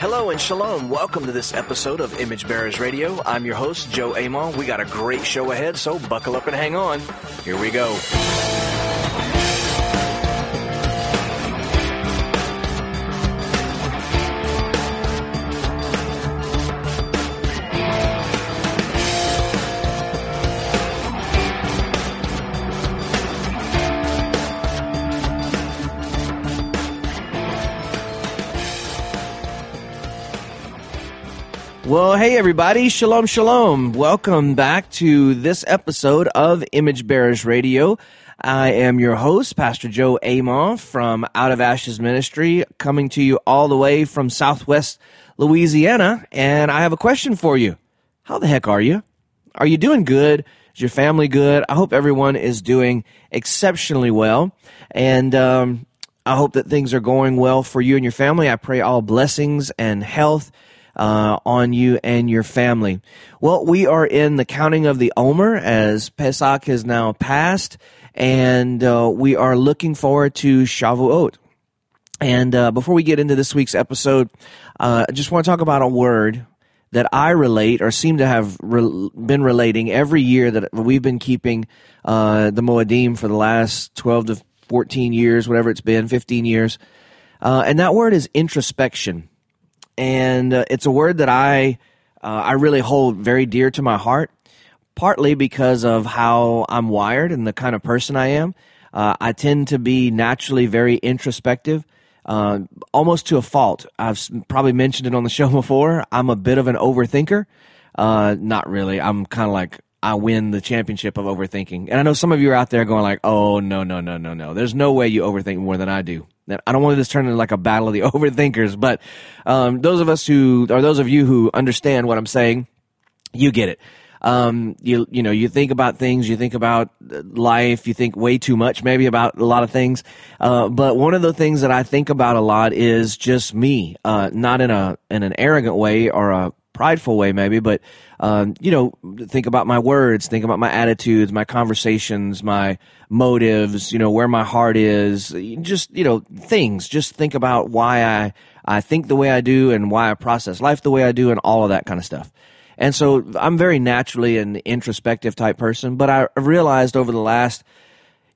Hello and shalom. Welcome to this episode of Image Bearers Radio. I'm your host, Joe Amon. We got a great show ahead, so buckle up and hang on. Here we go. Well, hey everybody, shalom, shalom. Welcome back to this episode of Image Bearers Radio. I am your host, Pastor Joe Amon from Out of Ashes Ministry, coming to you all the way from Southwest Louisiana. And I have a question for you. How the heck are you? Are you doing good? Is your family good? I hope everyone is doing exceptionally well. And, um, I hope that things are going well for you and your family. I pray all blessings and health uh, on you and your family. Well, we are in the counting of the Omer as Pesach has now passed, and uh, we are looking forward to Shavuot. And uh, before we get into this week's episode, uh, I just want to talk about a word that I relate or seem to have re- been relating every year that we've been keeping uh, the Moedim for the last 12 to 14 years, whatever it's been, 15 years. Uh, and that word is introspection and uh, it's a word that I uh, I really hold very dear to my heart. Partly because of how I'm wired and the kind of person I am. Uh, I tend to be naturally very introspective, uh, almost to a fault. I've probably mentioned it on the show before. I'm a bit of an overthinker. Uh, not really. I'm kind of like I win the championship of overthinking. And I know some of you are out there going like, "Oh no, no, no, no, no! There's no way you overthink more than I do." I don't want this to turn into like a battle of the overthinkers, but um, those of us who, or those of you who understand what I'm saying, you get it. Um, you you know you think about things, you think about life, you think way too much maybe about a lot of things. Uh, but one of the things that I think about a lot is just me, uh, not in a in an arrogant way or a prideful way maybe, but um, you know, think about my words, think about my attitudes, my conversations, my motives, you know, where my heart is, just, you know, things. Just think about why I, I think the way I do and why I process life the way I do and all of that kind of stuff. And so I'm very naturally an introspective type person, but I realized over the last,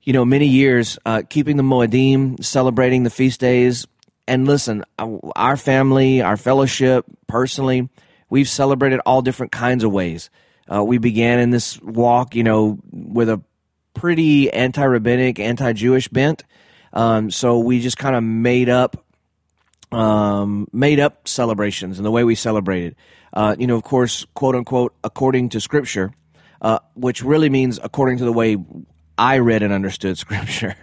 you know, many years, uh, keeping the Moedim, celebrating the feast days, and listen, our family, our fellowship, personally, we've celebrated all different kinds of ways. Uh, we began in this walk, you know, with a pretty anti-rabbinic, anti-Jewish bent. Um, so we just kind of made up, um, made up celebrations and the way we celebrated. Uh, you know, of course, quote unquote, according to Scripture, uh, which really means according to the way I read and understood Scripture,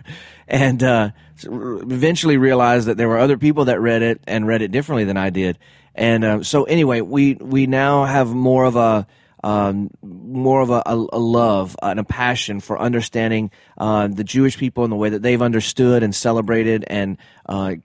and uh, eventually realized that there were other people that read it and read it differently than I did. And uh, so anyway, we we now have more of a um, more of a, a, love and a passion for understanding uh, the Jewish people in the way that they've understood and celebrated and uh,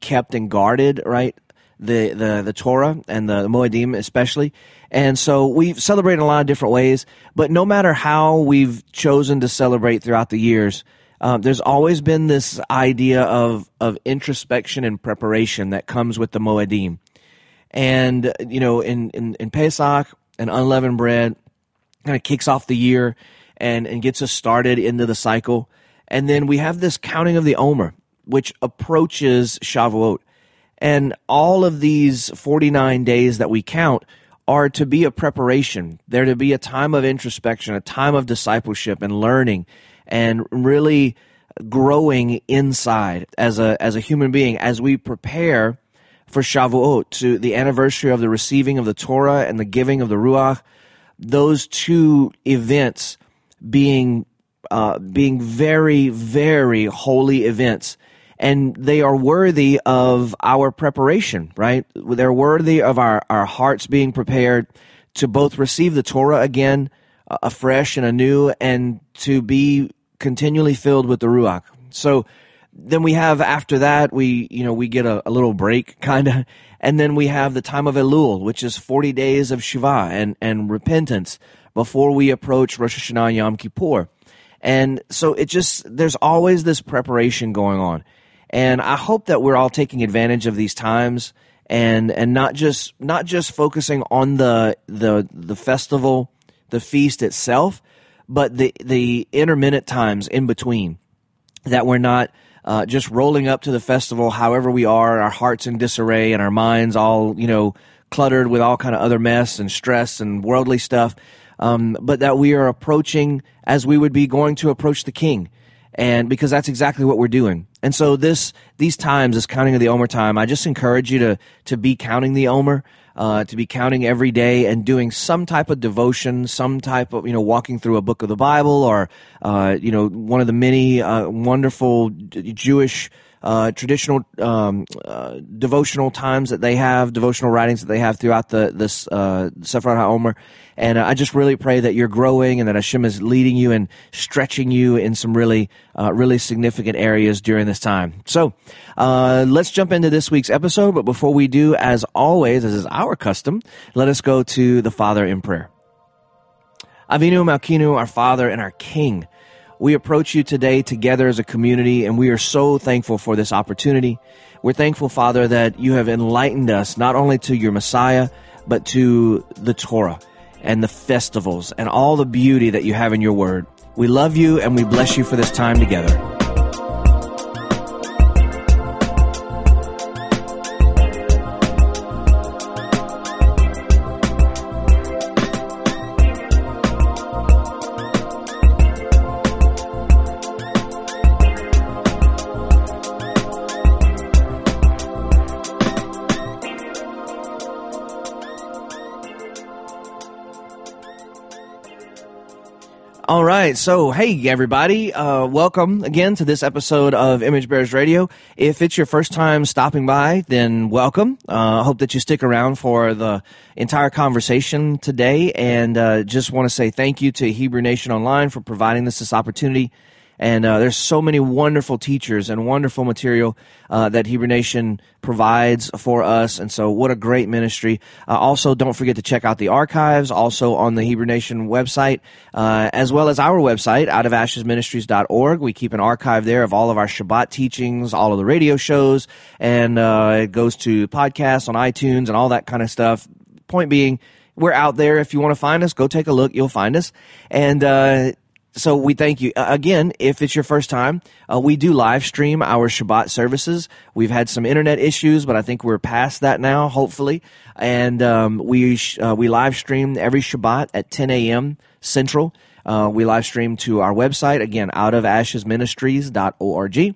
kept and guarded right the the the Torah and the, the Moedim especially. And so we've celebrated in a lot of different ways. But no matter how we've chosen to celebrate throughout the years. Um, there's always been this idea of, of introspection and preparation that comes with the Moedim. And, you know, in, in, in Pesach, an unleavened bread kind of kicks off the year and, and gets us started into the cycle. And then we have this counting of the Omer, which approaches Shavuot. And all of these 49 days that we count are to be a preparation. They're to be a time of introspection, a time of discipleship and learning and really growing inside as a, as a human being as we prepare for Shavuot, to the anniversary of the receiving of the Torah and the giving of the Ruach, those two events being uh, being very, very holy events. And they are worthy of our preparation, right? They're worthy of our, our hearts being prepared to both receive the Torah again, uh, afresh and anew, and to be continually filled with the Ruach. So then we have after that we you know we get a, a little break kind of and then we have the time of elul which is 40 days of teshuvah and and repentance before we approach Rosh Hashanah and Yom Kippur. And so it just, there's always this preparation going on. And I hope that we're all taking advantage of these times and, and not just, not just focusing on the, the, the festival, the feast itself, but the, the intermittent times in between that we're not, uh, just rolling up to the festival however we are, our hearts in disarray and our minds all, you know, cluttered with all kind of other mess and stress and worldly stuff um, but that we are approaching as we would be going to approach the king. And because that's exactly what we're doing. And so this, these times, this counting of the Omer time, I just encourage you to, to be counting the Omer, uh, to be counting every day and doing some type of devotion, some type of, you know, walking through a book of the Bible or, uh, you know, one of the many, uh, wonderful Jewish, uh, traditional um, uh, devotional times that they have, devotional writings that they have throughout the this uh, HaOmer. And uh, I just really pray that you're growing and that Hashem is leading you and stretching you in some really, uh, really significant areas during this time. So uh, let's jump into this week's episode. But before we do, as always, as is our custom, let us go to the Father in prayer. Avinu Malkinu, our Father and our King. We approach you today together as a community, and we are so thankful for this opportunity. We're thankful, Father, that you have enlightened us not only to your Messiah, but to the Torah and the festivals and all the beauty that you have in your word. We love you and we bless you for this time together. So, hey, everybody. Uh, welcome again to this episode of Image Bearers Radio. If it's your first time stopping by, then welcome. I uh, hope that you stick around for the entire conversation today. And uh, just want to say thank you to Hebrew Nation Online for providing us this opportunity and uh, there's so many wonderful teachers and wonderful material uh, that Hebrew Nation provides for us. And so, what a great ministry. Uh, also, don't forget to check out the archives, also on the Hebrew Nation website, uh, as well as our website, out of outofashesministries.org. We keep an archive there of all of our Shabbat teachings, all of the radio shows, and uh, it goes to podcasts on iTunes and all that kind of stuff. Point being, we're out there. If you want to find us, go take a look. You'll find us. And, uh, so we thank you uh, again. If it's your first time, uh, we do live stream our Shabbat services. We've had some internet issues, but I think we're past that now, hopefully. And um, we uh, we live stream every Shabbat at 10 a.m. Central. Uh, we live stream to our website again, outofashesministries.org.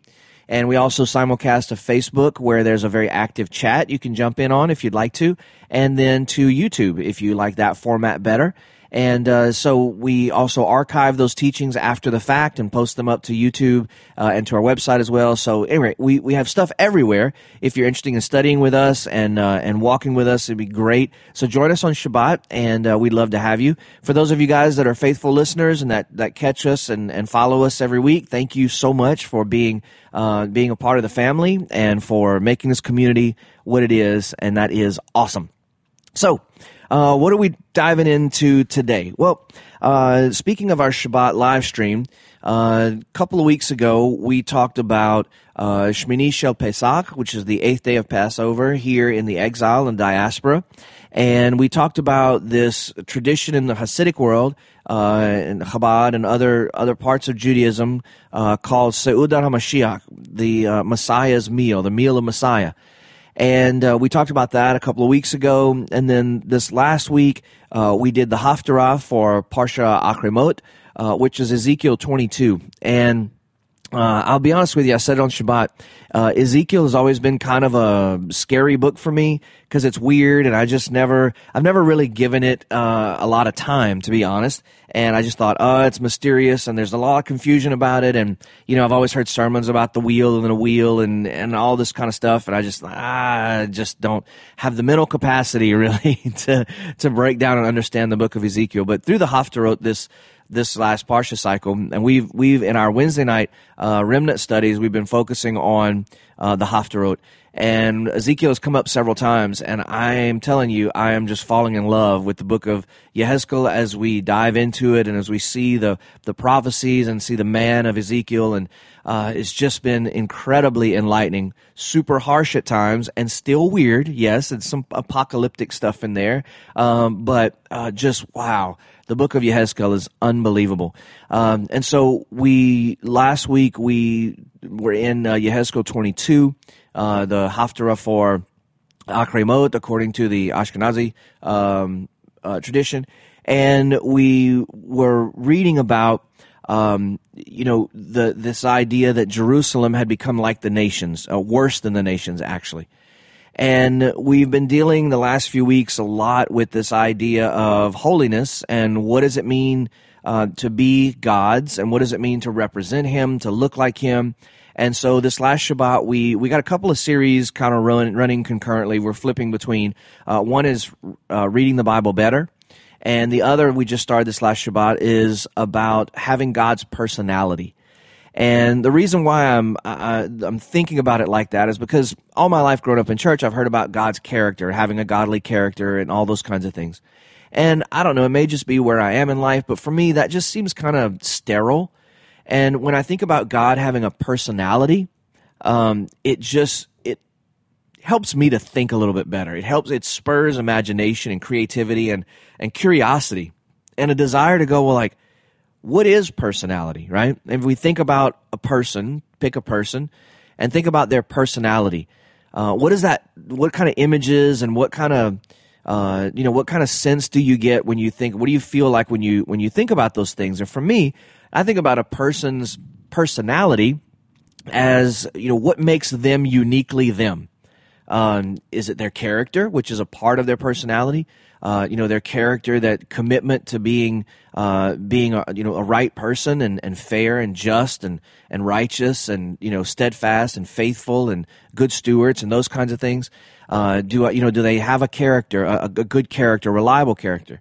And we also simulcast to Facebook where there's a very active chat you can jump in on if you'd like to. And then to YouTube if you like that format better. And uh, so we also archive those teachings after the fact and post them up to YouTube uh, and to our website as well. So anyway, we, we have stuff everywhere. If you're interested in studying with us and uh, and walking with us, it'd be great. So join us on Shabbat, and uh, we'd love to have you. For those of you guys that are faithful listeners and that, that catch us and, and follow us every week, thank you so much for being uh, being a part of the family and for making this community what it is, and that is awesome. So. Uh, what are we diving into today? Well, uh, speaking of our Shabbat live stream, uh, a couple of weeks ago we talked about uh, Shmini Shel Pesach, which is the eighth day of Passover here in the exile and diaspora, and we talked about this tradition in the Hasidic world, uh, in Chabad and other other parts of Judaism, uh, called Seudat HaMashiach, the Messiah's meal, the meal of Messiah. And uh, we talked about that a couple of weeks ago. And then this last week, uh, we did the Haftarah for Parsha Acharei Mot, uh, which is Ezekiel 22. And uh, I'll be honest with you, I said it on Shabbat. Uh, Ezekiel has always been kind of a scary book for me because it's weird, and I just never, I've never really given it uh, a lot of time, to be honest. And I just thought, oh, it's mysterious, and there's a lot of confusion about it. And you know, I've always heard sermons about the wheel and the wheel and and all this kind of stuff, and I just, ah, I just don't have the mental capacity really to to break down and understand the book of Ezekiel. But through the Haftarot this this last Parsha cycle, and we've we've in our Wednesday night uh, remnant studies, we've been focusing on uh, the Haftarot, and Ezekiel has come up several times, and I am telling you, I am just falling in love with the book of Yehezkel as we dive into it, and as we see the the prophecies and see the man of Ezekiel, and uh, it's just been incredibly enlightening. Super harsh at times, and still weird. Yes, and some apocalyptic stuff in there, um, but uh, just wow the book of Yehezkel is unbelievable. Um, and so we, last week, we were in uh, Yehezkel 22, uh, the Haftarah for Acharei Mot, according to the Ashkenazi um, uh, tradition. And we were reading about um, you know, the this idea that Jerusalem had become like the nations, uh, worse than the nations, actually. And we've been dealing the last few weeks a lot with this idea of holiness and what does it mean uh, to be God's and what does it mean to represent Him, to look like Him. And so this last Shabbat, we, we got a couple of series kind of run, running concurrently. We're flipping between, uh, one is uh, reading the Bible better. And the other we just started this last Shabbat is about having God's personality. And the reason why I'm I, am thinking about it like that is because all my life growing up in church, I've heard about God's character, having a godly character, and all those kinds of things. And I don't know, it may just be where I am in life, but for me, that just seems kind of sterile. And when I think about God having a personality, um, it just helps me to think a little bit better. It helps it spurs imagination and creativity and and curiosity and a desire to go well like what is personality, right? If we think about a person, pick a person, and think about their personality. Uh, what is that? What kind of images and what kind of uh, you know what kind of sense do you get when you think? What do you feel like when you when you think about those things? And for me, I think about a person's personality as you know what makes them uniquely them. Um, is it their character, which is a part of their personality? uh, you know, their character, that commitment to being, uh, being, a, you know, a right person and, and fair and just and, and righteous and, you know, steadfast and faithful and good stewards and those kinds of things. Uh, do, you know, do they have a character, a, a good character, reliable character?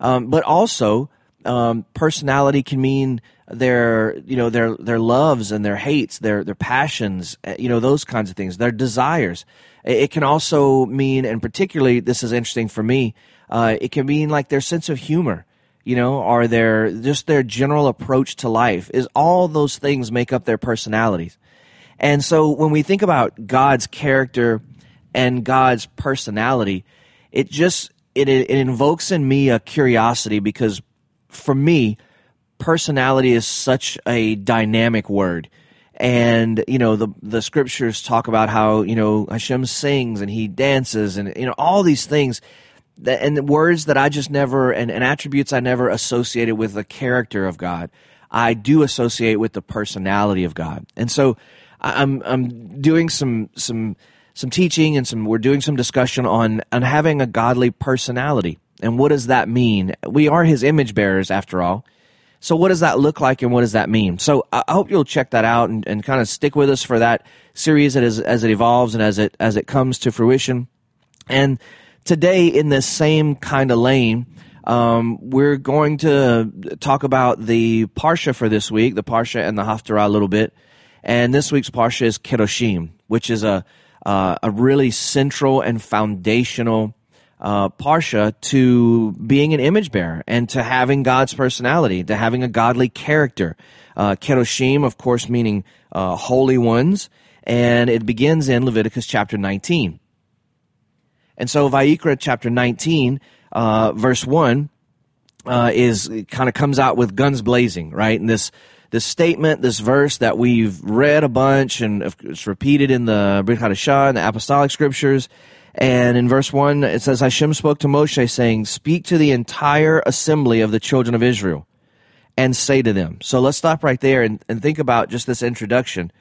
Um, but also, um, personality can mean their you know their their loves and their hates their their passions eh, you know those kinds of things their desires it can also mean and particularly this is interesting for me uh, it can mean like their sense of humor, you know, or their just their general approach to life. Is all those things make up their personalities. And so when we think about God's character and God's personality, it just it, it invokes in me a curiosity because for me, personality is such a dynamic word. And you know the the scriptures talk about how you know Hashem sings and he dances and you know all these things that, and words that I just never and, and attributes I never associated with the character of God, I do associate with the personality of God. And so I'm I'm doing some some some teaching and some we're doing some discussion on on having a godly personality. And what does that mean? We are his image bearers after all. So what does that look like and what does that mean? So I hope you'll check that out and, and kind of stick with us for that series as, as it evolves and as it as it comes to fruition. And today, in this same kind of lane, um, we're going to talk about the Parsha for this week, the Parsha and the Haftarah a little bit. And this week's Parsha is Kedoshim, which is a, uh, a really central and foundational uh, Parsha to being an image bearer and to having God's personality, to having a godly character. Uh, Kedoshim, of course, meaning uh, holy ones. And it begins in Leviticus chapter 19. And so Vayikra chapter 19, uh, verse 1, uh, is kind of comes out with guns blazing, right? And this, this statement, this verse that we've read a bunch and it's repeated in the Brit Hadashah and the apostolic scriptures. And in verse 1, it says, Hashem spoke to Moshe saying, speak to the entire assembly of the children of Israel and say to them. So let's stop right there and, and think about just this introduction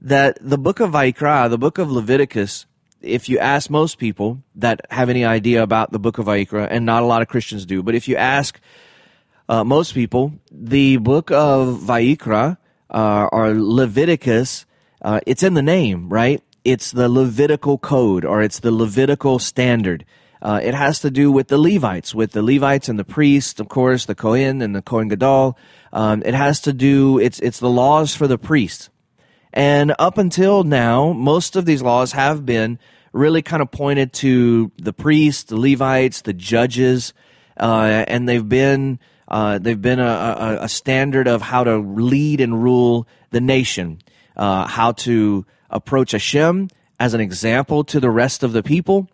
that the book of Vayikra, the book of Leviticus, if you ask most people that have any idea about the book of Vayikra, and not a lot of Christians do, but if you ask uh, most people, the book of Vayikra uh, or Leviticus, uh, it's in the name, right? It's the Levitical code or it's the Levitical standard. Uh, it has to do with the Levites, with the Levites and the priests, of course, the Kohen and the Kohen Gadol. Um, it has to do, it's, it's the laws for the priests. And up until now, most of these laws have been really kind of pointed to the priests, the Levites, the judges, uh, and they've been uh, they've been a, a, a, standard of how to lead and rule the nation, uh, how to approach Hashem as an example to the rest of the people.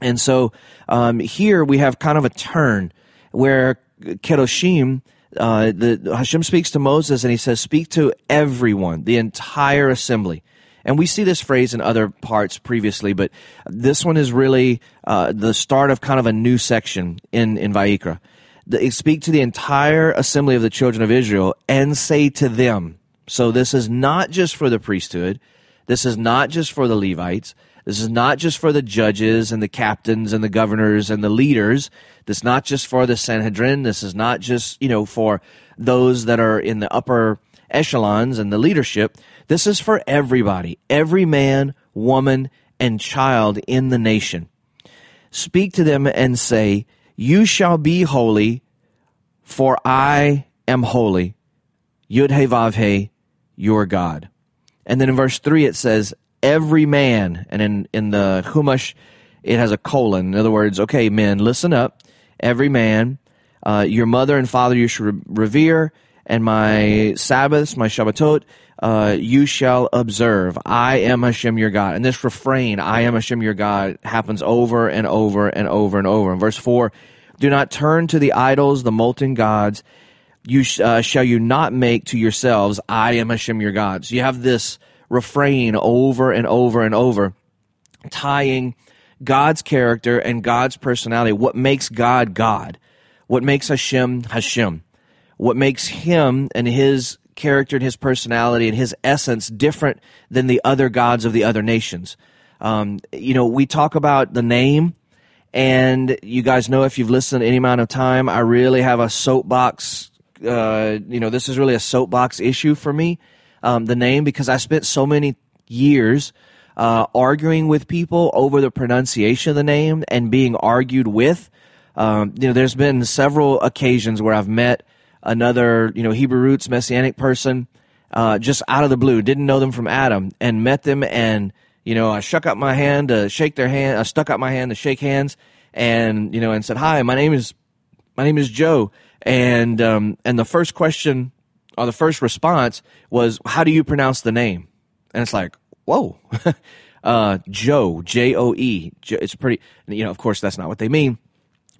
And so um, here we have kind of a turn where Kedoshim, uh, the Hashem speaks to Moses and he says, "Speak to everyone, the entire assembly." And we see this phrase in other parts previously, but this one is really uh, the start of kind of a new section in in Vayikra. The, speak to the entire assembly of the children of Israel and say to them. So this is not just for the priesthood. This is not just for the Levites. This is not just for the judges and the captains and the governors and the leaders. This is not just for the Sanhedrin. This is not just, you know, for those that are in the upper echelons and the leadership. This is for everybody, every man, woman, and child in the nation. Speak to them and say, You shall be holy, for I am holy. Yud He Vav He, your God. And then in verse 3 it says, Every man, and in, in the Chumash it has a colon. In other words, okay, men, listen up. Every man, uh, your mother and father you should revere, and my Sabbaths, my Shabbatot, uh, you shall observe. I am Hashem your God. And this refrain, I am Hashem your God, happens over and over and over and over. In verse 4, do not turn to the idols, the molten gods. You uh, shall you not make to yourselves, I am Hashem your God. So you have this refrain over and over and over, tying God's character and God's personality. What makes God God? What makes Hashem Hashem? What makes him and his character and his personality and his essence different than the other gods of the other nations. Um, you know, we talk about the name, and you guys know if you've listened any amount of time, I really have a soapbox. Uh, you know, this is really a soapbox issue for me, um, the name, because I spent so many years uh, arguing with people over the pronunciation of the name and being argued with. Um, you know, there's been several occasions where I've met another, you know, Hebrew roots Messianic person, uh, just out of the blue, didn't know them from Adam, and met them, and you know, I shook out my hand to shake their hand, I stuck out my hand to shake hands, and you know, and said, "Hi, my name is, my name is Joe," and um, and the first question or the first response was, "How do you pronounce the name?" And it's like, whoa. uh, Joe, J O E. It's pretty, you know, of course, that's not what they mean.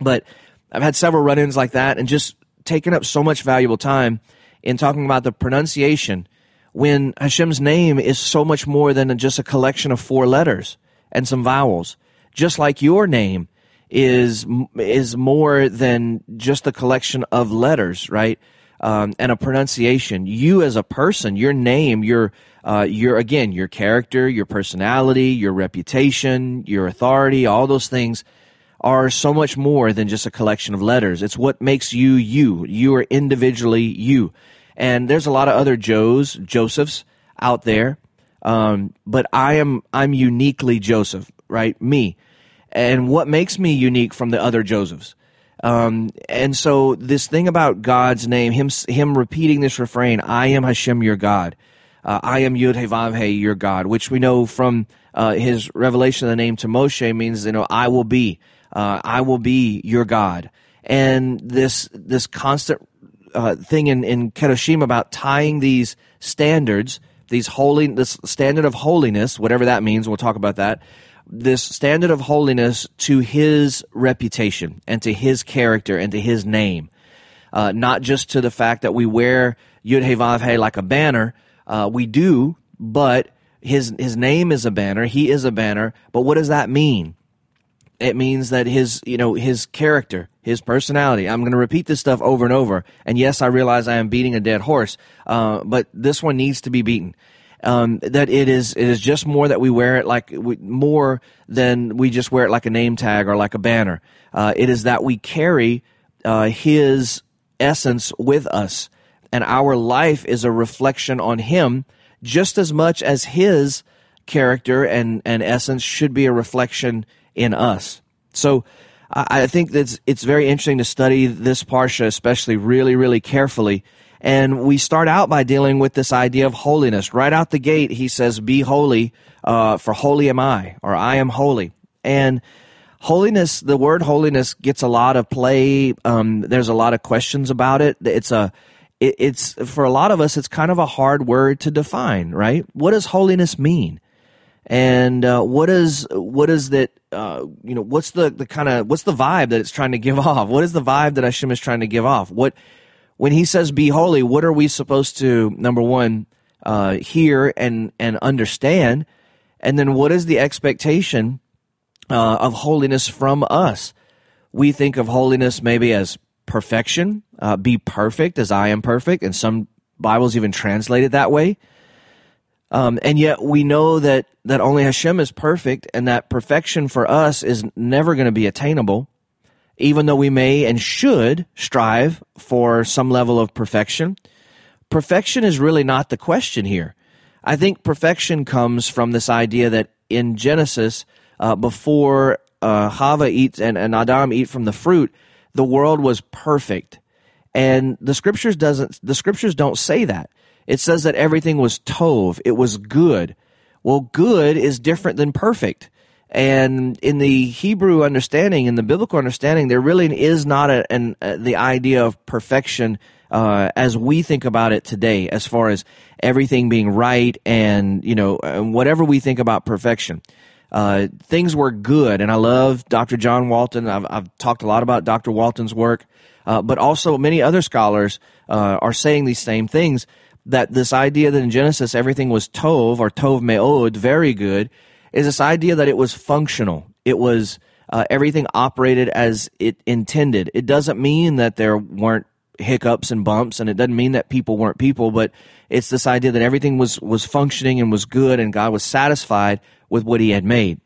But I've had several run ins like that and just taken up so much valuable time in talking about the pronunciation when Hashem's name is so much more than just a collection of four letters and some vowels. Just like your name is is more than just a collection of letters, right? Um, and a pronunciation. You as a person, your name, your uh, your again, your character, your personality, your reputation, your authority, all those things are so much more than just a collection of letters. It's what makes you you. You are individually you. And there's a lot of other Joes, Josephs out there. Um, but I am, I'm uniquely Joseph, right? Me. And what makes me unique from the other Josephs? Um, and so this thing about God's name, him, him repeating this refrain, I am Hashem your God. Uh, I am Yud He Vav He your God, which we know from uh, his revelation of the name to Moshe means, you know, I will be uh, I will be your God. And this this constant uh, thing in in Kedoshim about tying these standards, these holy this standard of holiness, whatever that means, we'll talk about that. This standard of holiness to His reputation and to His character and to His name, uh, not just to the fact that we wear Yud He Vav He like a banner. Uh, we do, but his his name is a banner. He is a banner. But what does that mean? it means that his you know his character his personality i'm going to repeat this stuff over and over and yes i realize i am beating a dead horse uh, but this one needs to be beaten um, that it is it is just more that we wear it like we, more than we just wear it like a name tag or like a banner uh, it is that we carry uh, his essence with us and our life is a reflection on him just as much as his character and, and essence should be a reflection in us. So I think that it's very interesting to study this parsha, especially really, really carefully. And we start out by dealing with this idea of holiness. Right out the gate, he says, "Be holy, uh, for holy am I," or "I am holy." And holiness, the word holiness gets a lot of play. Um, there's a lot of questions about it. It's a, it, it's for a lot of us, it's kind of a hard word to define, right? What does holiness mean? and uh, what is what is that uh, you know what's the the kind of what's the vibe that it's trying to give off what is the vibe that Hashem is trying to give off what when he says be holy what are we supposed to number one uh, hear and and understand? And then what is the expectation uh, of holiness from us? We think of holiness maybe as perfection uh, be perfect as I am perfect and some Bibles even translate it that way. Um, and yet we know that, that only Hashem is perfect and that perfection for us is never going to be attainable, even though we may and should strive for some level of perfection. Perfection is really not the question here. I think perfection comes from this idea that in Genesis, uh, before uh, Hava eats and, and Adam eat from the fruit, the world was perfect. And the scriptures doesn't the scriptures don't say that. It says that everything was tov. It was good. Well, good is different than perfect. And in the Hebrew understanding, in the biblical understanding, there really is not a, an, uh, the idea of perfection uh, as we think about it today, as far as everything being right and you know whatever we think about perfection. Uh, things were good, and I love Dr. John Walton. I've, I've talked a lot about Dr. Walton's work, uh, but also many other scholars uh, are saying these same things that this idea that in Genesis everything was tov or tov meod, very good, is this idea that it was functional. It was uh, everything operated as it intended. It doesn't mean that there weren't hiccups and bumps, and it doesn't mean that people weren't people, but it's this idea that everything was was functioning and was good, and God was satisfied with what He had made.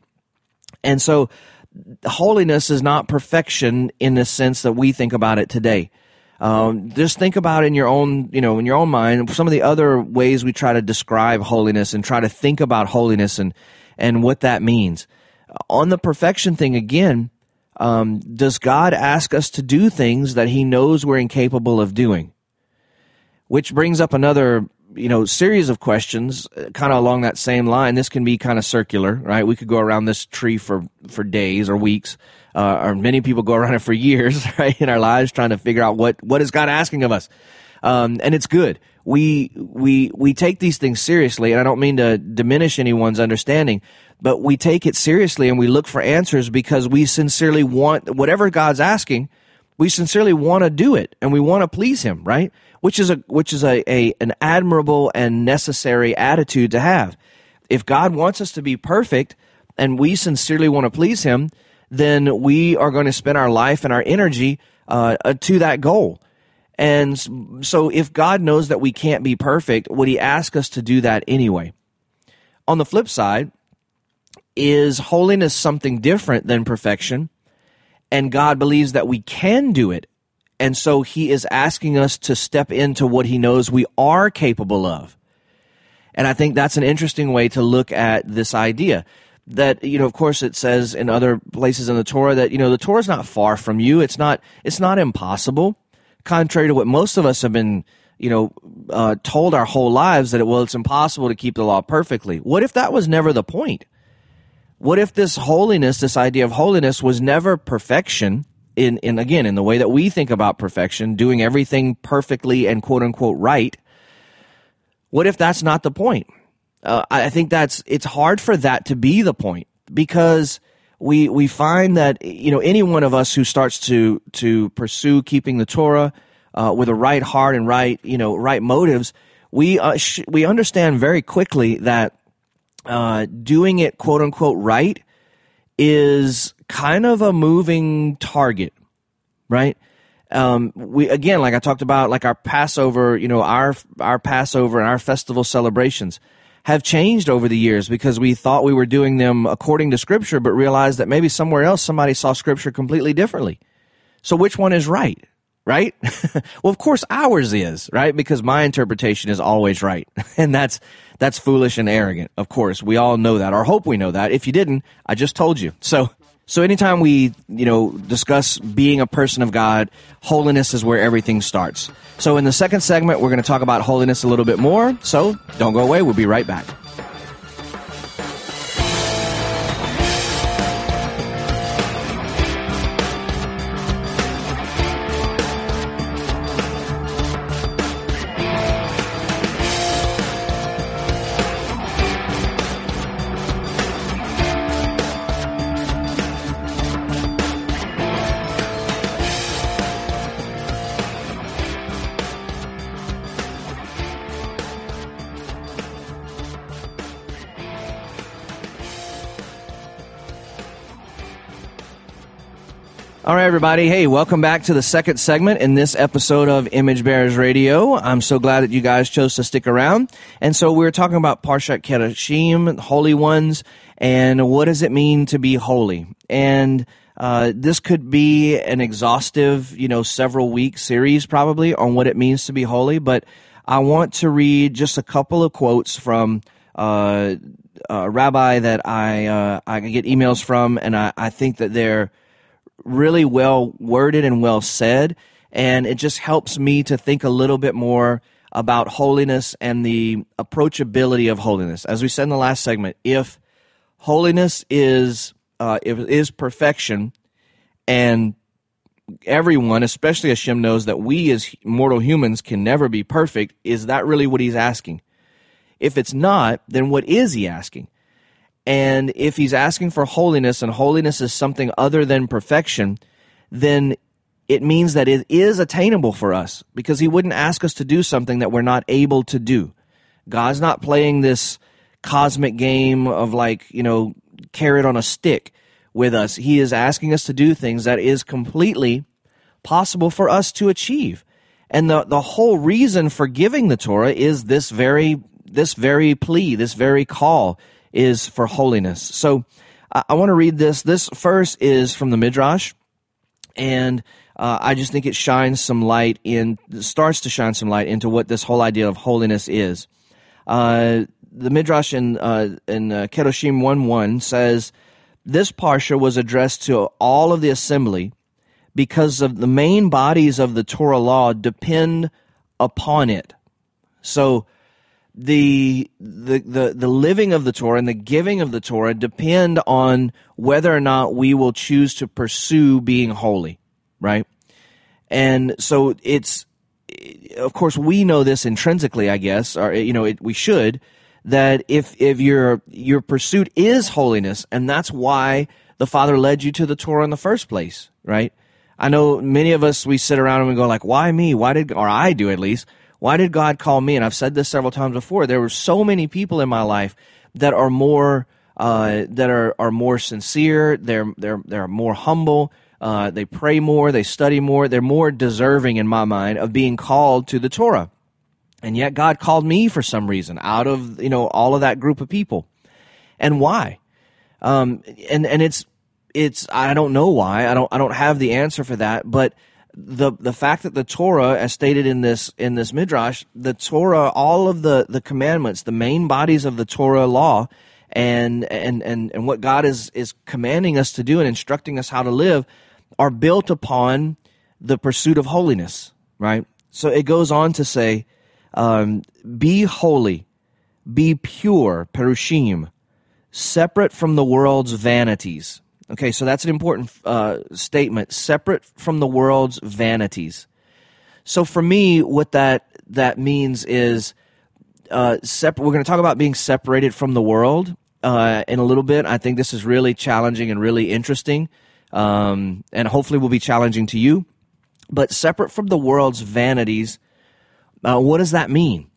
And so, holiness is not perfection in the sense that we think about it today. Um, just think about in your own, you know, in your own mind, some of the other ways we try to describe holiness and try to think about holiness and, and what that means. On the perfection thing again, um, does God ask us to do things that He knows we're incapable of doing? Which brings up another, you know, series of questions, uh, kind of along that same line. This can be kind of circular, right? We could go around this tree for for days or weeks uh, or many people go around it for years, right, in our lives, trying to figure out what what is God asking of us, um, and it's good. We we we take these things seriously, and I don't mean to diminish anyone's understanding, but we take it seriously and we look for answers because we sincerely want whatever God's asking. We sincerely want to do it, and we want to please Him, right? Which is a which is a, a an admirable and necessary attitude to have. If God wants us to be perfect, and we sincerely want to please Him, then we are going to spend our life and our energy uh, uh, to that goal. And so, if God knows that we can't be perfect, would He ask us to do that anyway? On the flip side, is holiness something different than perfection? And God believes that we can do it. And so He is asking us to step into what He knows we are capable of. And I think that's an interesting way to look at this idea that you know of course it says in other places in the torah that you know the torah is not far from you it's not it's not impossible contrary to what most of us have been you know uh, told our whole lives that it, well it's impossible to keep the law perfectly. What if that was never the point? What if this holiness this idea of holiness was never perfection in in again in the way that we think about perfection doing everything perfectly and quote unquote right? What if that's not the point? Uh, I think that's it's hard for that to be the point because we we find that you know any one of us who starts to to pursue keeping the Torah uh, with a right heart and right you know right motives, we uh, sh- we understand very quickly that uh, doing it quote unquote right is kind of a moving target, right? Um, we again, like I talked about, like our Passover, you know, our our Passover and our festival celebrations have changed over the years because we thought we were doing them according to Scripture, but realized that maybe somewhere else somebody saw Scripture completely differently. So which one is right? Right? well, of course ours is, right? Because my interpretation is always right. and that's, that's foolish and arrogant. Of course, we all know that or hope we know that. If you didn't, I just told you. So So anytime we, you know, discuss being a person of God, holiness is where everything starts. So in the second segment, we're going to talk about holiness a little bit more. So don't go away. We'll be right back. All right, everybody. Hey, welcome back to the second segment in this episode of Image Bearers Radio. I'm so glad that you guys chose to stick around. And so we're talking about Parshat Kedoshim, holy ones, and what does it mean to be holy? And uh, this could be an exhaustive, you know, several week series probably on what it means to be holy. But I want to read just a couple of quotes from uh, a rabbi that I uh, I get emails from, and I, I think that they're really well worded and well said. And it just helps me to think a little bit more about holiness and the approachability of holiness. As we said in the last segment, if holiness is uh, if is perfection, and everyone, especially Hashem, knows that we as mortal humans can never be perfect, is that really what he's asking? If it's not, then what is he asking? And if he's asking for holiness and holiness is something other than perfection, then it means that it is attainable for us because he wouldn't ask us to do something that we're not able to do. God's not playing this cosmic game of like, you know, carrot on a stick with us. He is asking us to do things that is completely possible for us to achieve. And the, the whole reason for giving the Torah is this very, this very plea, this very call is for holiness. So I, I want to read this. This first is from the Midrash, and uh, I just think it shines some light in, starts to shine some light into what this whole idea of holiness is. Uh, the Midrash in, uh, in uh, Kedoshim 1 1 says, This Parsha was addressed to all of the assembly because of the main bodies of the Torah law depend upon it. So the, the the the living of the Torah and the giving of the Torah depend on whether or not we will choose to pursue being holy, right? And so it's of course we know this intrinsically, I guess, or you know, it, we should that if if your your pursuit is holiness, and that's why the Father led you to the Torah in the first place, right? I know many of us we sit around and we go like, "Why me? Why did?" Or I do at least why did God call me? And I've said this several times before. There were so many people in my life that are more uh, that are, are more sincere. They're they're they're more humble. Uh, they pray more. They study more. They're more deserving, in my mind, of being called to the Torah. And yet, God called me for some reason out of you know all of that group of people. And why? Um, and and it's it's I don't know why. I don't I don't have the answer for that, but the the fact that the Torah, as stated in this in this midrash, the Torah, all of the the commandments, the main bodies of the Torah law, and and and and what God is is commanding us to do and instructing us how to live, are built upon the pursuit of holiness. Right. So it goes on to say, um, "Be holy, be pure, perushim, separate from the world's vanities." Okay, so that's an important uh, statement, separate from the world's vanities. So for me, what that that means is uh, We're going to talk about being separated from the world uh, in a little bit. I think this is really challenging and really interesting, um, and hopefully will be challenging to you. But separate from the world's vanities, uh, what does that mean?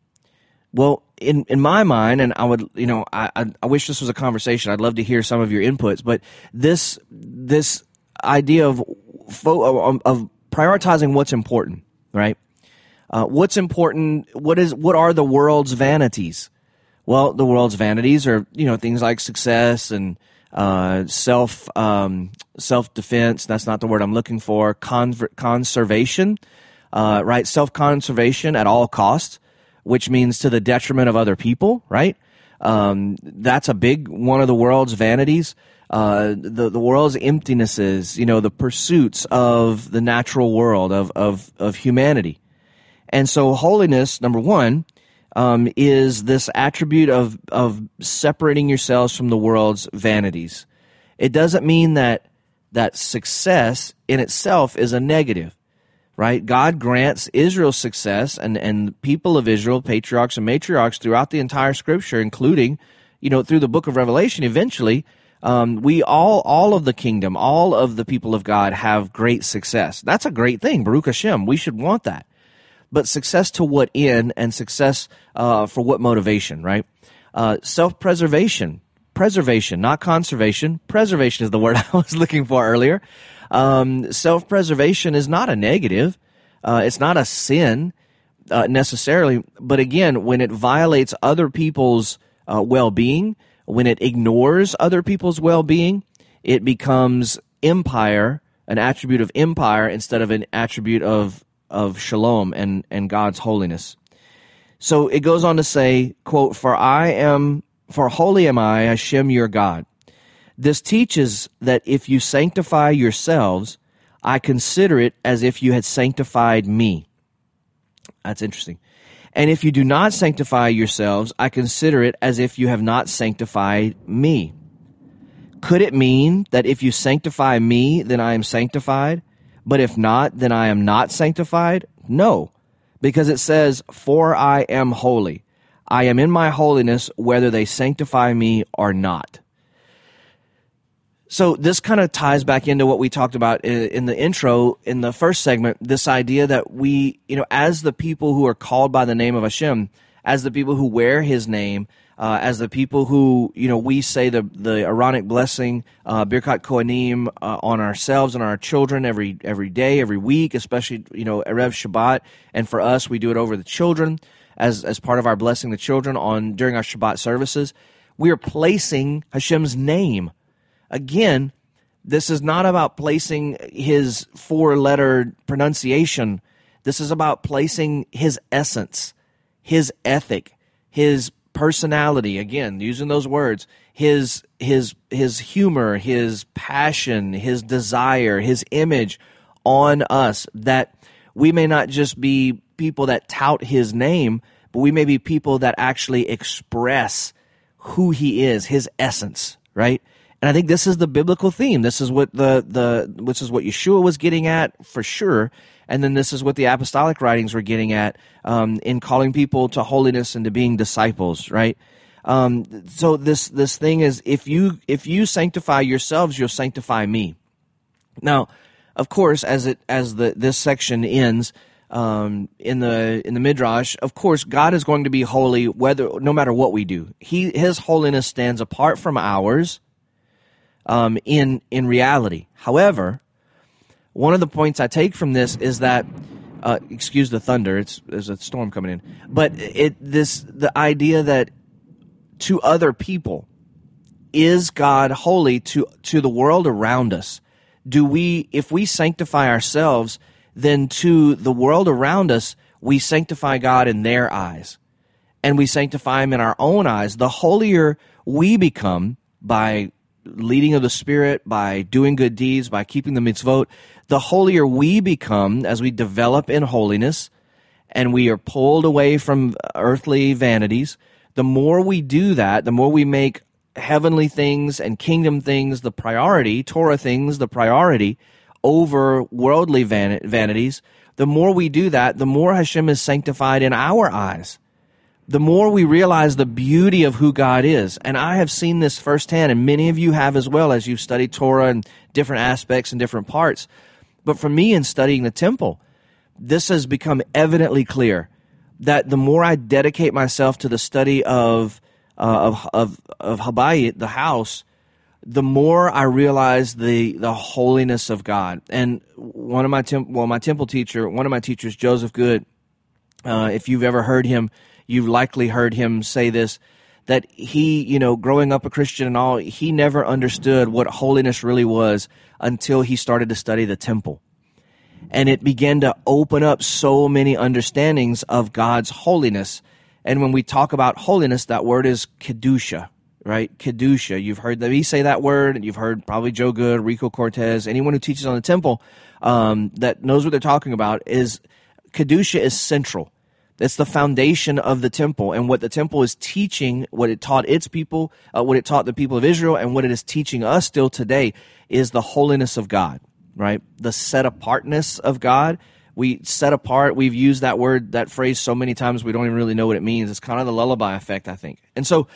Well, in in my mind, and I would, you know, I, I, wish this was a conversation. I'd love to hear some of your inputs, but this this idea of of, of prioritizing what's important, right? Uh, what's important? What is what are the world's vanities? Well, the world's vanities are you know things like success and uh, self um, self defense. That's not the word I'm looking for. Conver- conservation, uh, right? Self conservation at all costs which means to the detriment of other people, right? Um, that's a big one of the world's vanities. uh, the the world's emptinesses, you know, the pursuits of the natural world of of of humanity, and so holiness, number one, um, is this attribute of of separating yourselves from the world's vanities. It doesn't mean that that success in itself is a negative, right? God grants Israel success and and people of Israel, patriarchs and matriarchs throughout the entire Scripture, including, you know, through the Book of Revelation, eventually um, we all, all of the kingdom, all of the people of God have great success. That's a great thing. Baruch Hashem. We should want that. But success to what end and success uh, for what motivation, right? Uh, Self preservation, preservation, not conservation. Preservation is the word I was looking for earlier. Um, Self preservation is not a negative. Uh, it's not a sin uh, necessarily. But again, when it violates other people's uh, well being, when it ignores other people's well being, it becomes empire, an attribute of empire instead of an attribute of, of shalom and, and God's holiness. So it goes on to say, quote, For I am, for holy am I, Hashem your God. This teaches that if you sanctify yourselves, I consider it as if you had sanctified me. That's interesting. And if you do not sanctify yourselves, I consider it as if you have not sanctified me. Could it mean that if you sanctify me, then I am sanctified? But if not, then I am not sanctified? No, because it says, For I am holy. I am in my holiness, whether they sanctify me or not. So this kind of ties back into what we talked about in the intro in the first segment. This idea that we, you know, as the people who are called by the name of Hashem, as the people who wear His name, uh, as the people who, you know, we say the the Aaronic blessing, uh, Birkat Kohanim, uh, on ourselves and our children every every day, every week, especially you know Erev Shabbat, and for us, we do it over the children as as part of our blessing the children on during our Shabbat services. We are placing Hashem's name Again, this is not about placing his four letter pronunciation. This is about placing his essence, his ethic, his personality, again, using those words, his his his humor, his passion, his desire, his image on us that we may not just be people that tout his name, but we may be people that actually express who he is, his essence, right? And I think this is the biblical theme. This is what the, the, which is what Yeshua was getting at for sure. And then this is what the apostolic writings were getting at um, in calling people to holiness and to being disciples, right? Um, so this this thing is if you if you sanctify yourselves, you'll sanctify me. Now, of course, as it as the this section ends um, in the in the midrash, of course, God is going to be holy whether no matter what we do. He His holiness stands apart from ours um, in in reality. However, one of the points I take from this is that uh, excuse the thunder. It's there's a storm coming in, but it this the idea that to other people is God holy to to the world around us. Do we if we sanctify ourselves, then to the world around us we sanctify God in their eyes, and we sanctify Him in our own eyes. The holier we become by leading of the Spirit, by doing good deeds, by keeping the mitzvot, the holier we become as we develop in holiness and we are pulled away from earthly vanities, the more we do that, the more we make heavenly things and kingdom things the priority, Torah things the priority over worldly van- vanities, the more we do that, the more Hashem is sanctified in our eyes the more we realize the beauty of who God is. And I have seen this firsthand, and many of you have as well as you've studied Torah and different aspects and different parts. But for me, in studying the temple, this has become evidently clear that the more I dedicate myself to the study of uh, of of of Habayit, the house, the more I realize the the holiness of God. And one of my temp- well, my temple teacher, one of my teachers, Joseph Good. Uh, if you've ever heard him you've likely heard him say this that he, you know, growing up a Christian and all, he never understood what holiness really was until he started to study the temple. And it began to open up so many understandings of God's holiness. And when we talk about holiness, that word is kedusha, right? Kedusha. You've heard me say that word, and you've heard probably Joe Good, Rico Cortez, anyone who teaches on the temple um, that knows what they're talking about. Is Kedusha is central. That's the foundation of the temple, and what the temple is teaching, what it taught its people, uh, what it taught the people of Israel, and what it is teaching us still today is the holiness of God, right? The set apartness of God we set apart. We've used that word, that phrase so many times we don't even really know what it means. It's kind of the lullaby effect, I think. And so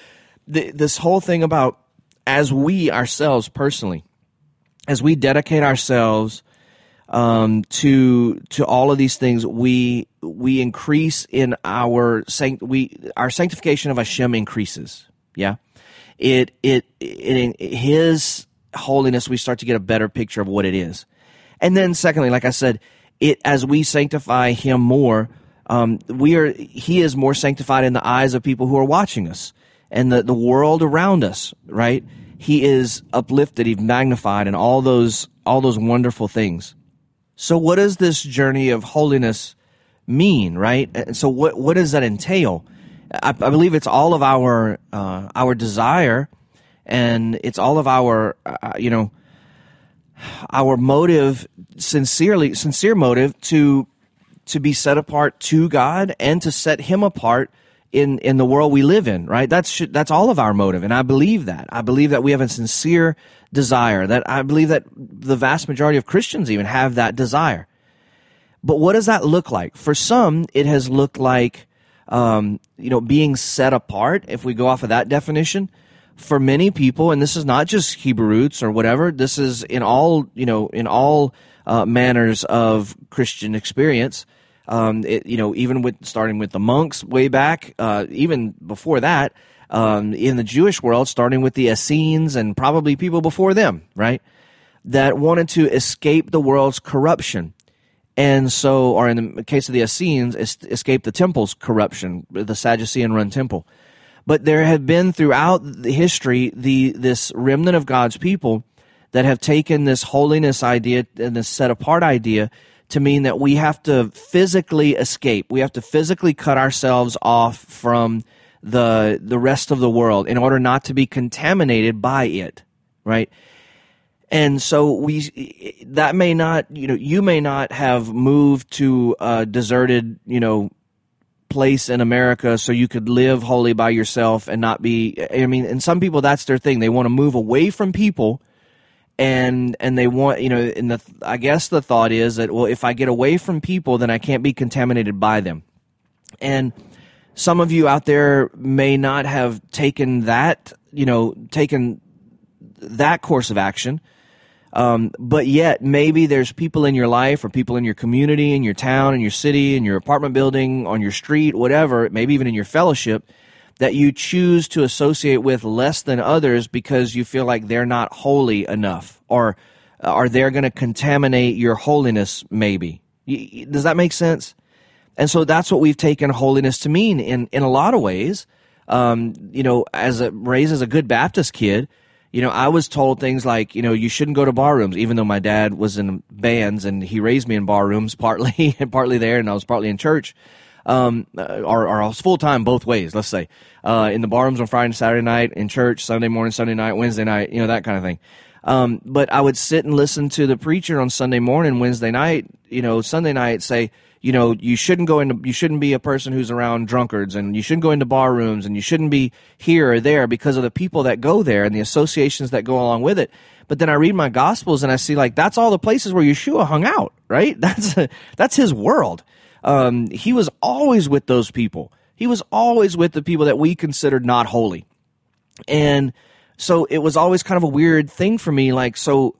the, this whole thing about as we ourselves personally, as we dedicate ourselves um, to to all of these things, we we increase in our sanct we our sanctification of Hashem increases. Yeah, it it, it in His holiness we start to get a better picture of what it is, and then secondly, like I said, it as we sanctify him more, um, we are he is more sanctified in the eyes of people who are watching us and the, the world around us, right? He is uplifted, he's magnified, and all those all those wonderful things. So what does this journey of holiness mean, right? And so what what does that entail? I, I believe it's all of our uh, our desire, and it's all of our uh, you know our motive sincerely sincere motive to to be set apart to God and to set him apart in in the world we live in right that's that's all of our motive and i believe that i believe that we have a sincere desire that i believe that the vast majority of christians even have that desire but what does that look like for some it has looked like um, you know being set apart if we go off of that definition for many people, and this is not just Hebrew roots or whatever. This is in all you know in all uh, manners of Christian experience. Um, it, you know, even with starting with the monks way back, uh, even before that, um, in the Jewish world, starting with the Essenes and probably people before them, right, that wanted to escape the world's corruption. And so, or in the case of the Essenes, escape the temple's corruption, the Sadducean run temple. But there have been throughout the history the this remnant of God's people that have taken this holiness idea and this set apart idea to mean that we have to physically escape. We have to physically cut ourselves off from the the rest of the world in order not to be contaminated by it, right? And so we that may not, you know, you may not have moved to a deserted, you know, place in America so you could live holy by yourself and not be I mean and some people that's their thing they want to move away from people and and they want you know and the I guess the thought is that well if I get away from people then I can't be contaminated by them. And some of you out there may not have taken that you know taken that course of action. Um, but yet, maybe there's people in your life or people in your community, in your town, in your city, in your apartment building, on your street, whatever, maybe even in your fellowship, that you choose to associate with less than others because you feel like they're not holy enough or are they going to contaminate your holiness, maybe. Does that make sense? And so that's what we've taken holiness to mean in, in a lot of ways. Um, you know, as a raised as a good Baptist kid, you know, I was told things like, you know, you shouldn't go to bar rooms, even though my dad was in bands and he raised me in bar rooms, partly and partly there, and I was partly in church. Um, uh, I was full time both ways, let's say, uh, in the barrooms on Friday and Saturday night, in church, Sunday morning, Sunday night, Wednesday night, you know, that kind of thing. Um, but I would sit and listen to the preacher on Sunday morning, Wednesday night, you know, Sunday night say, you know, you shouldn't go into, you shouldn't be a person who's around drunkards and you shouldn't go into bar rooms and you shouldn't be here or there because of the people that go there and the associations that go along with it. But then I read my gospels and I see like that's all the places where Yeshua hung out, right? That's that's his world. Um, he was always with those people. He was always with the people that we considered not holy. And so it was always kind of a weird thing for me. Like, so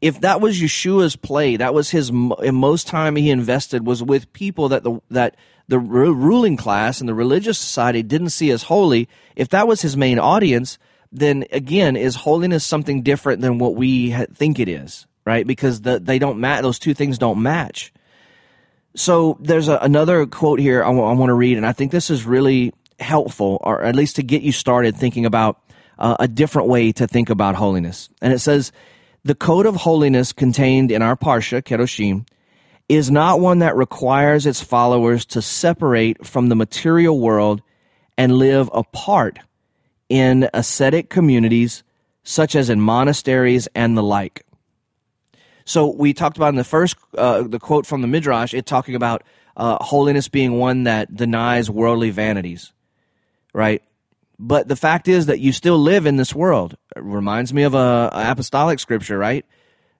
if that was Yeshua's play, that was his most time he invested was with people that the that the ruling class and the religious society didn't see as holy. If that was his main audience, then again, is holiness something different than what we think it is, right? Because the, they don't match; those two things don't match. So there's a, another quote here I, w- I want to read, and I think this is really helpful, or at least to get you started thinking about uh, a different way to think about holiness. And it says the code of holiness contained in our Parsha, Kedoshim, is not one that requires its followers to separate from the material world and live apart, in ascetic communities such as in monasteries and the like. So we talked about in the first uh, the quote from the midrash, it talking about uh, holiness being one that denies worldly vanities, right? But the fact is that you still live in this world. It reminds me of a, a apostolic scripture, right?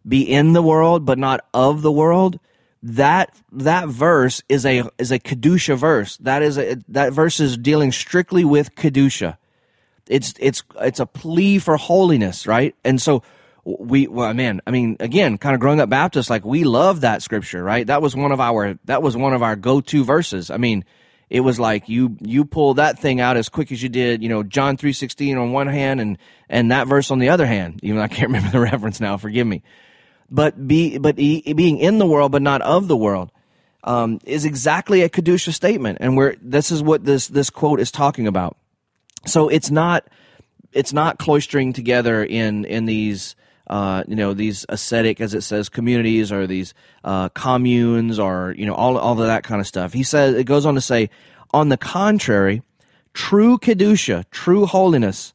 Be in the world, but not of the world. That that verse is a is a kedusha verse. That is a, that verse is dealing strictly with kedusha. It's it's it's a plea for holiness, right? And so we well man i mean again kind of growing up baptist like we love that scripture right? That was one of our that was one of our go-to verses. I mean it was like you you pull that thing out as quick as you did you know john 3.16 on one hand and and that verse on the other hand. Even though i can't remember the reference now forgive me. But be but being in the world but not of the world um, is exactly a kedusha statement. And where this is what this this quote is talking about. So it's not it's not cloistering together in in these uh, you know these ascetic, as it says, communities or these uh, communes or you know all all of that kind of stuff. He says it goes on to say, on the contrary, true kedusha, true holiness,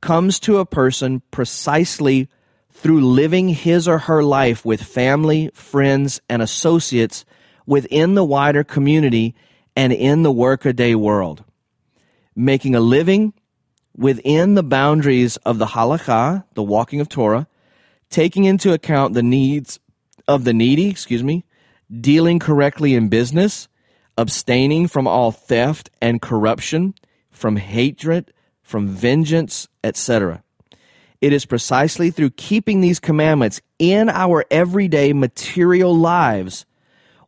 comes to a person precisely through living his or her life with family, friends, and associates within the wider community and in the workaday world, making a living within the boundaries of the halakha, the walking of Torah, taking into account the needs of the needy, excuse me, dealing correctly in business, abstaining from all theft and corruption, from hatred, from vengeance, etc. It is precisely through keeping these commandments in our everyday material lives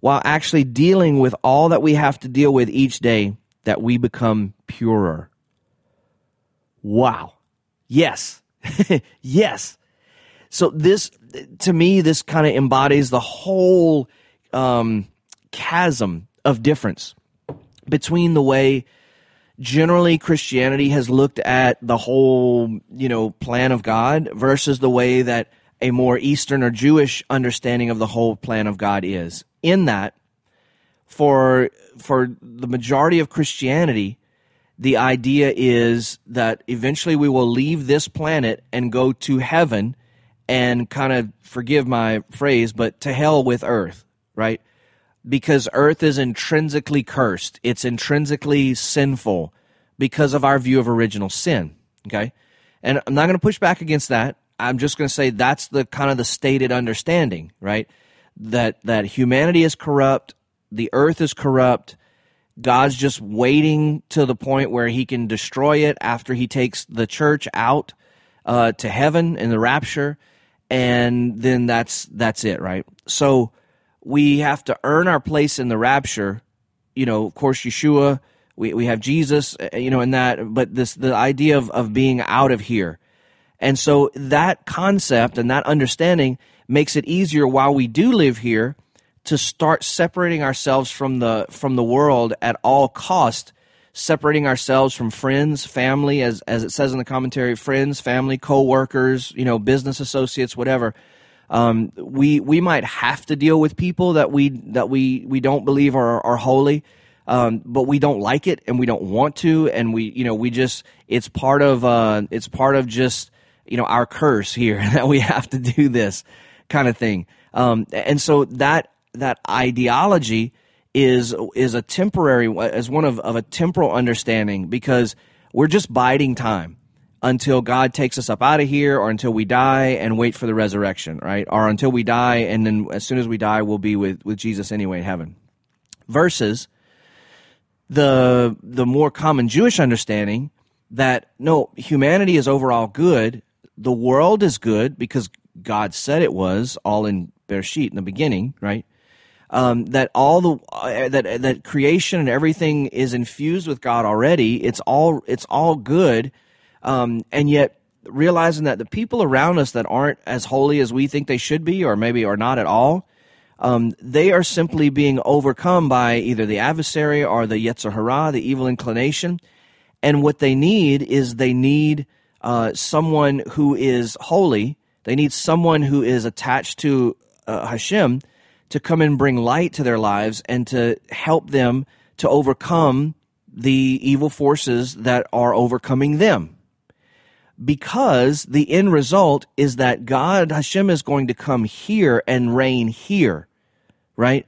while actually dealing with all that we have to deal with each day that we become purer. Wow. Yes. yes. So this, to me, this kind of embodies the whole um, chasm of difference between the way generally Christianity has looked at the whole, you know, plan of God versus the way that a more Eastern or Jewish understanding of the whole plan of God is. In that, for for the majority of Christianity, the idea is that eventually we will leave this planet and go to heaven and kind of forgive my phrase, but to hell with earth, right? Because earth is intrinsically cursed. It's intrinsically sinful because of our view of original sin. Okay. And I'm not going to push back against that. I'm just going to say that's the kind of the stated understanding, right? That, that humanity is corrupt. The earth is corrupt. God's just waiting to the point where he can destroy it after he takes the church out uh, to heaven in the rapture and then that's that's it, right? So we have to earn our place in the rapture. You know, of course, Yeshua. We we have Jesus. Uh, you know, in that, but this the idea of of being out of here, and so that concept and that understanding makes it easier while we do live here to start separating ourselves from the from the world at all cost separating ourselves from friends, family, as as it says in the commentary, friends, family, co-workers, you know, business associates, whatever. Um, we we might have to deal with people that we that we we don't believe are are holy, um, but we don't like it and we don't want to, and we you know we just it's part of uh, it's part of just you know our curse here that we have to do this kind of thing, um, and so that that ideology is is a temporary as one of, of a temporal understanding because we're just biding time until God takes us up out of here or until we die and wait for the resurrection, right? Or until we die and then as soon as we die we'll be with, with Jesus anyway in heaven. Versus the the more common Jewish understanding that no, humanity is overall good, the world is good because God said it was all in Bereshit in the beginning, right? Um, that all the uh, that that creation and everything is infused with God already. It's all it's all good, um, and yet realizing that the people around us that aren't as holy as we think they should be, or maybe are not at all, um, they are simply being overcome by either the adversary or the Yetzer Hara, the evil inclination. And what they need is they need uh, someone who is holy. They need someone who is attached to uh, Hashem to come and bring light to their lives and to help them to overcome the evil forces that are overcoming them. because the end result is that God, Hashem, is going to come here and reign here, right?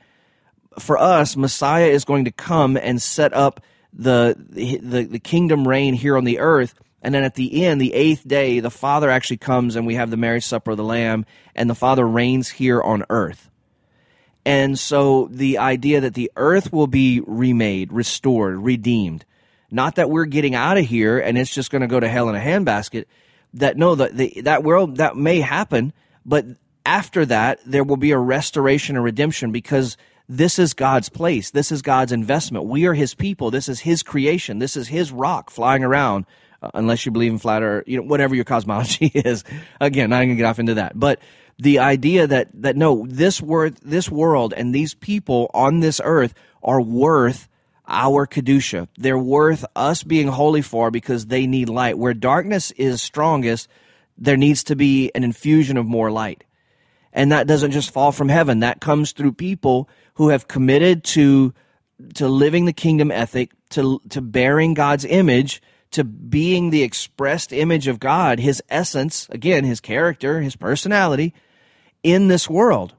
For us, Messiah is going to come and set up the, the, the kingdom reign here on the earth. And then at the end, the eighth day, the Father actually comes and we have the marriage supper of the Lamb, and the Father reigns here on earth. And so the idea that the earth will be remade, restored, redeemed, not that we're getting out of here and it's just going to go to hell in a handbasket. That no, that that world that may happen, but after that there will be a restoration and redemption because this is God's place. This is God's investment. We are His people. This is His creation. This is His rock flying around. Uh, unless you believe in flat Earth, you know whatever your cosmology is. Again, not going to get off into that, but the idea that that no, this worth, this world, and these people on this earth are worth our kedusha. They're worth us being holy for because they need light. Where darkness is strongest, there needs to be an infusion of more light. And that doesn't just fall from heaven. That comes through people who have committed to to living the kingdom ethic, to to bearing God's image, to being the expressed image of God, his essence, again, his character, his personality in this world.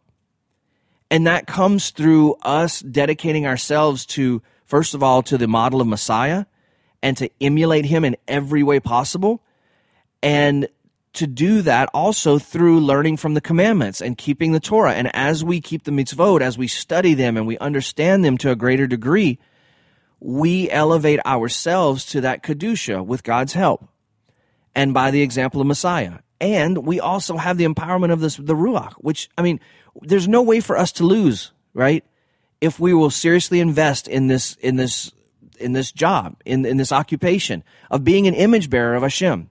And that comes through us dedicating ourselves to first of all, to the model of Messiah and to emulate him in every way possible. And to do that also through learning from the commandments and keeping the Torah. And as we keep the mitzvot, as we study them and we understand them to a greater degree, we elevate ourselves to that Kedusha with God's help and by the example of Messiah. And we also have the empowerment of this, the Ruach, which, I mean, there's no way for us to lose, right? if we will seriously invest in this in this in this job in in this occupation of being an image bearer of Hashem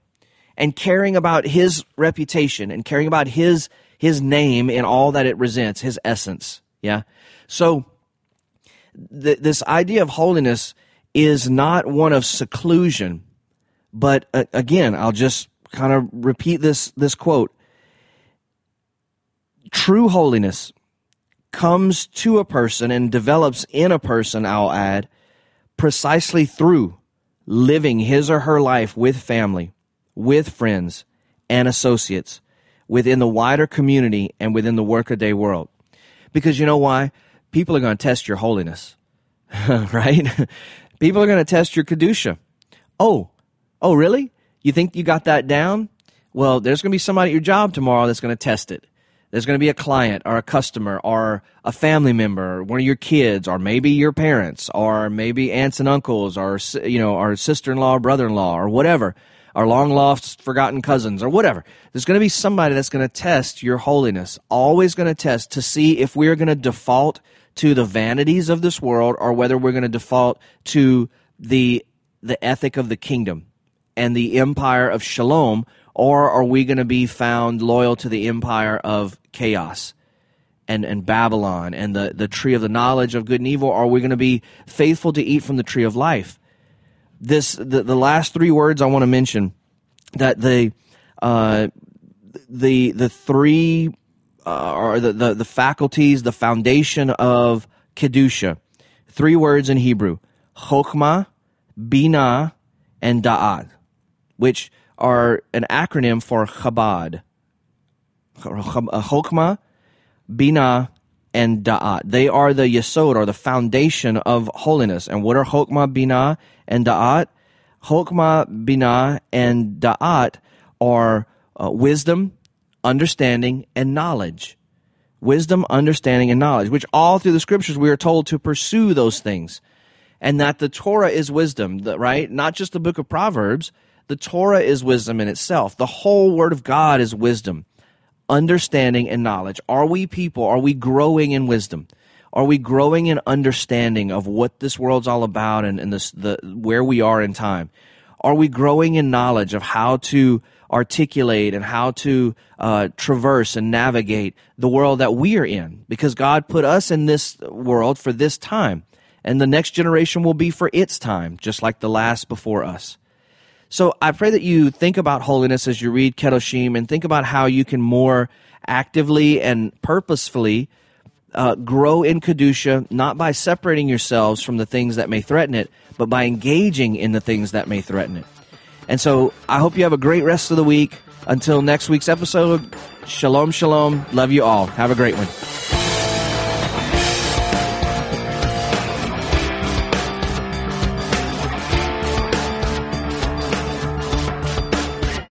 and caring about His reputation and caring about His His name and all that it resents, His essence. Yeah, so th- this idea of holiness is not one of seclusion, but uh, again, I'll just kind of repeat this this quote. True holiness comes to a person and develops in a person, I'll add, precisely through living his or her life with family, with friends and associates, within the wider community and within the workaday world. Because you know why? People are going to test your holiness, right? People are going to test your Kedusha. Oh, oh, really? You think you got that down? Well, there's going to be somebody at your job tomorrow that's going to test it there's going to be a client or a customer or a family member, or one of your kids, or maybe your parents, or maybe aunts and uncles, or you know, our sister-in-law, brother-in-law, or whatever, our long-lost, forgotten cousins, or whatever. There's going to be somebody that's going to test your holiness. Always going to test to see if we're going to default to the vanities of this world, or whether we're going to default to the the ethic of the kingdom and the empire of shalom, or are we going to be found loyal to the empire of chaos and, and Babylon and the, the tree of the knowledge of good and evil? Are we going to be faithful to eat from the tree of life? This the, the last three words I want to mention that the uh, the the three uh, the, the the faculties, the foundation of kedusha. Three words in Hebrew: chokmah, bina, and da'at, which are an acronym for Chabad. Chokmah, Bina, and Da'at. They are the yesod, or the foundation of holiness. And what are Chokmah, Bina, and Da'at? Chokmah, Bina, and Da'at are uh, wisdom, understanding, and knowledge. Wisdom, understanding, and knowledge, which all through the scriptures we are told to pursue those things. And that the Torah is wisdom, right? Not just the book of Proverbs, the Torah is wisdom in itself. The whole Word of God is wisdom, understanding, and knowledge. Are we people? Are we growing in wisdom? Are we growing in understanding of what this world's all about and, and this, the, where we are in time? Are we growing in knowledge of how to articulate and how to uh, traverse and navigate the world that we are in? Because God put us in this world for this time, and the next generation will be for its time, just like the last before us. So I pray that you think about holiness as you read Kedoshim and think about how you can more actively and purposefully uh, grow in Kedusha, not by separating yourselves from the things that may threaten it, but by engaging in the things that may threaten it. And so I hope you have a great rest of the week. Until next week's episode, shalom, shalom. Love you all. Have a great one.